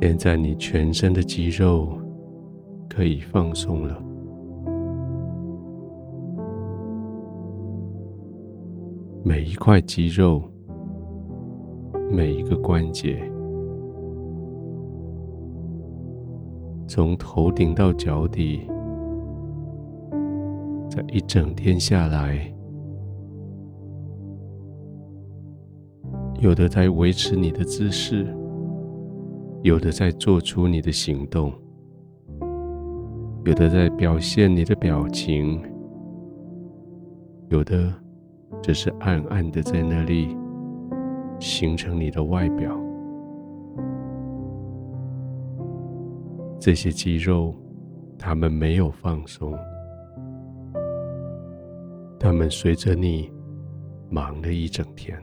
现在你全身的肌肉可以放松了，每一块肌肉，每一个关节，从头顶到脚底，在一整天下来，有的在维持你的姿势。有的在做出你的行动，有的在表现你的表情，有的只是暗暗的在那里形成你的外表。这些肌肉，它们没有放松，它们随着你忙了一整天。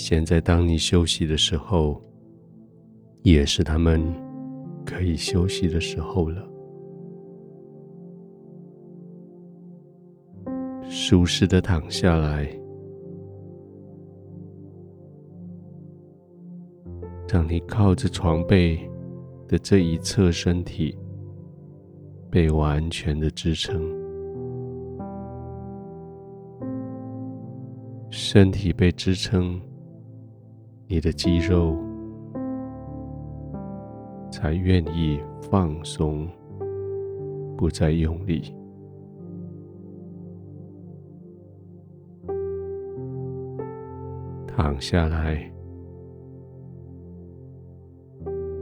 现在，当你休息的时候，也是他们可以休息的时候了。舒适的躺下来，让你靠着床背的这一侧身体被完全的支撑，身体被支撑。你的肌肉才愿意放松，不再用力。躺下来，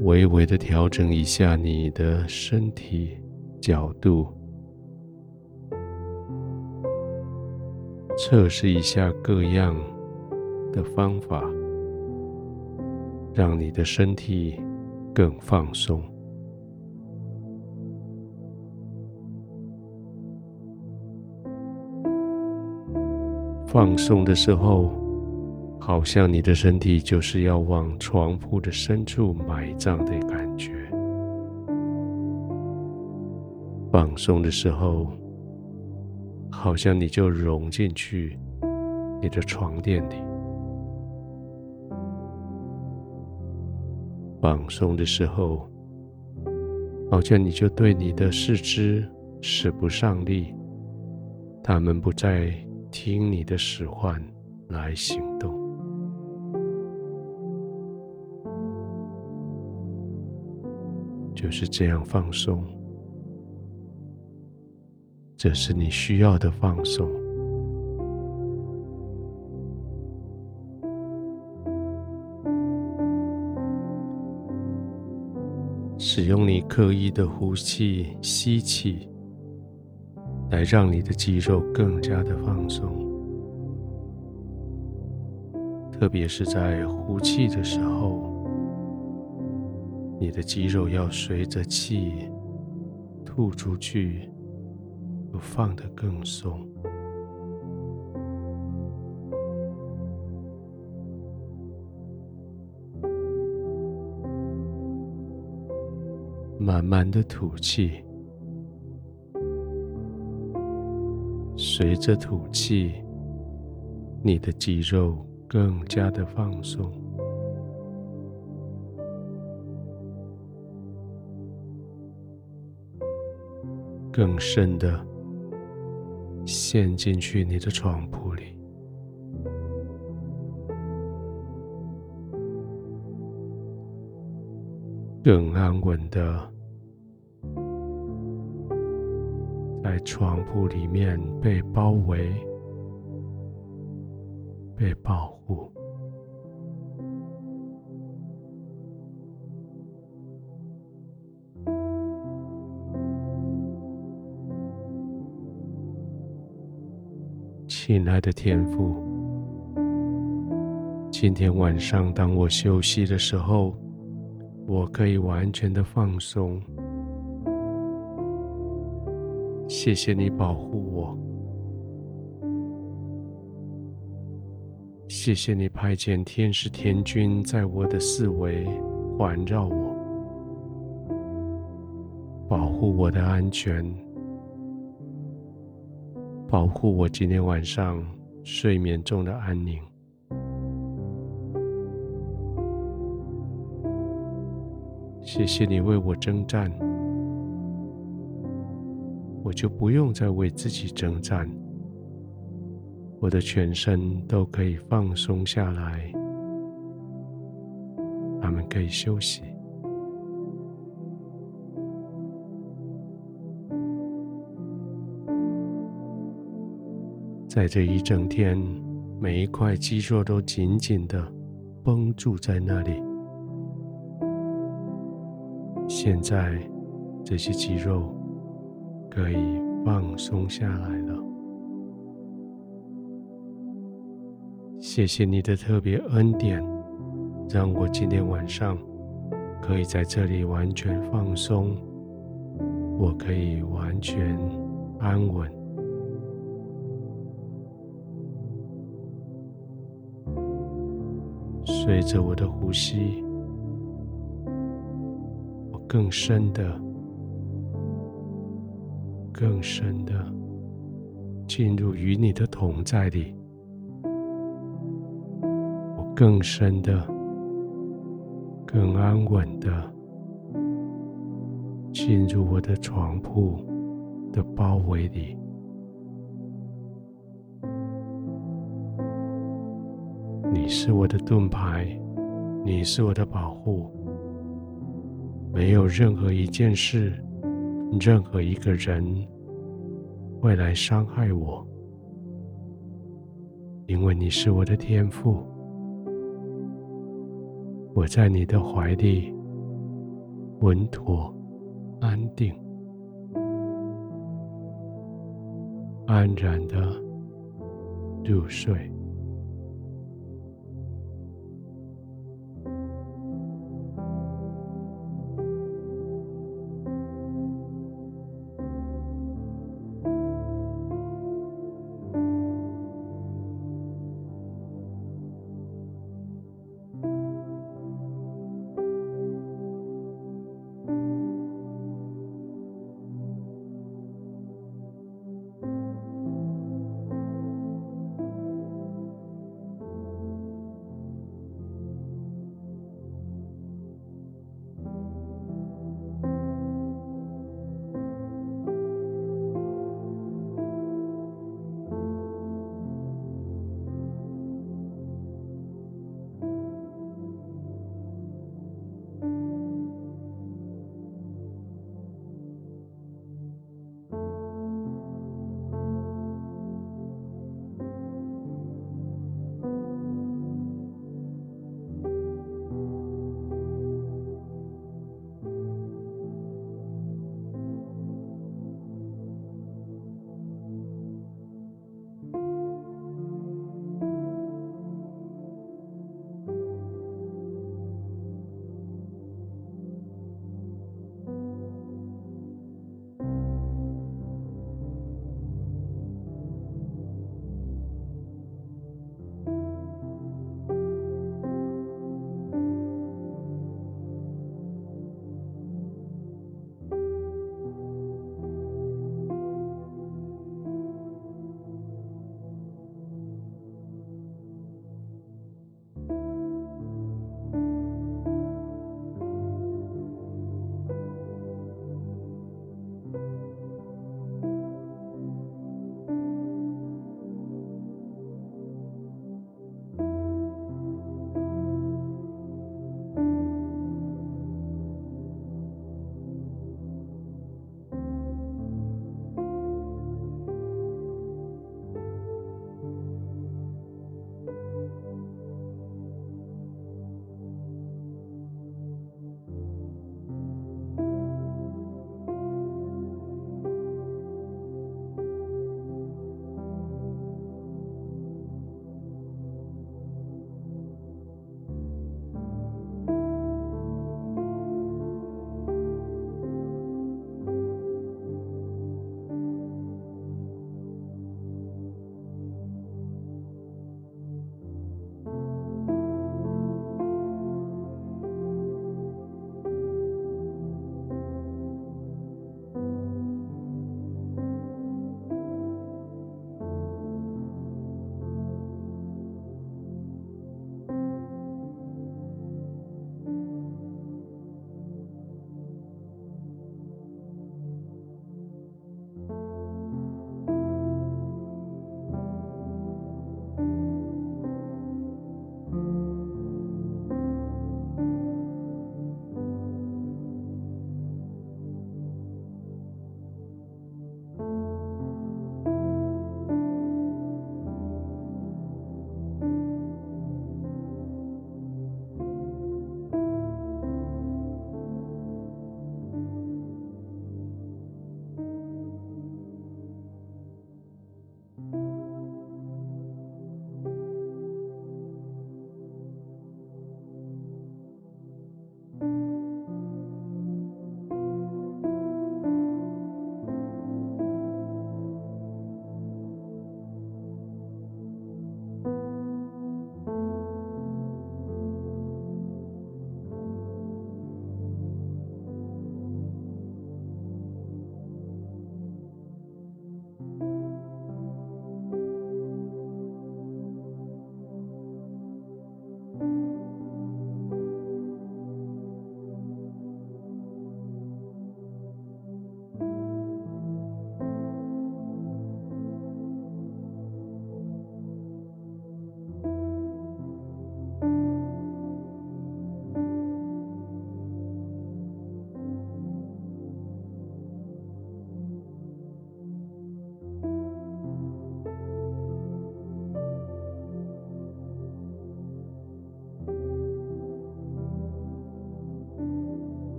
微微的调整一下你的身体角度，测试一下各样的方法。让你的身体更放松。放松的时候，好像你的身体就是要往床铺的深处埋葬的感觉。放松的时候，好像你就融进去你的床垫里。放松的时候，好像你就对你的四肢使不上力，他们不再听你的使唤来行动，就是这样放松，这是你需要的放松。使用你刻意的呼气、吸气，来让你的肌肉更加的放松。特别是在呼气的时候，你的肌肉要随着气吐出去，放得更松。慢慢的吐气，随着吐气，你的肌肉更加的放松，更深的陷进去你的床铺里。更安稳的，在床铺里面被包围、被保护。亲爱的天父，今天晚上当我休息的时候，我可以完全的放松，谢谢你保护我。谢谢你派遣天使天军在我的四围环绕我保护我的安全保护我今天晚上睡眠中的安宁。谢谢你为我征战。我就不用再为自己征战，我的全身都可以放松下来，他们可以休息。在这一整天，每一块肌肉都紧紧的绷住在那里。现在，这些肌肉可以放松下来了。谢谢你的特别恩典，让我今天晚上可以在这里完全放松，我可以完全安稳。随着我的呼吸。我更深的、更深的进入与你的同在里，我更深的、更安稳的进入我的床铺的包围里。你是我的盾牌，你是我的保护。没有任何一件事、任何一个人会来伤害我，因为你是我的天赋。我在你的怀里稳妥、安定、安然的入睡。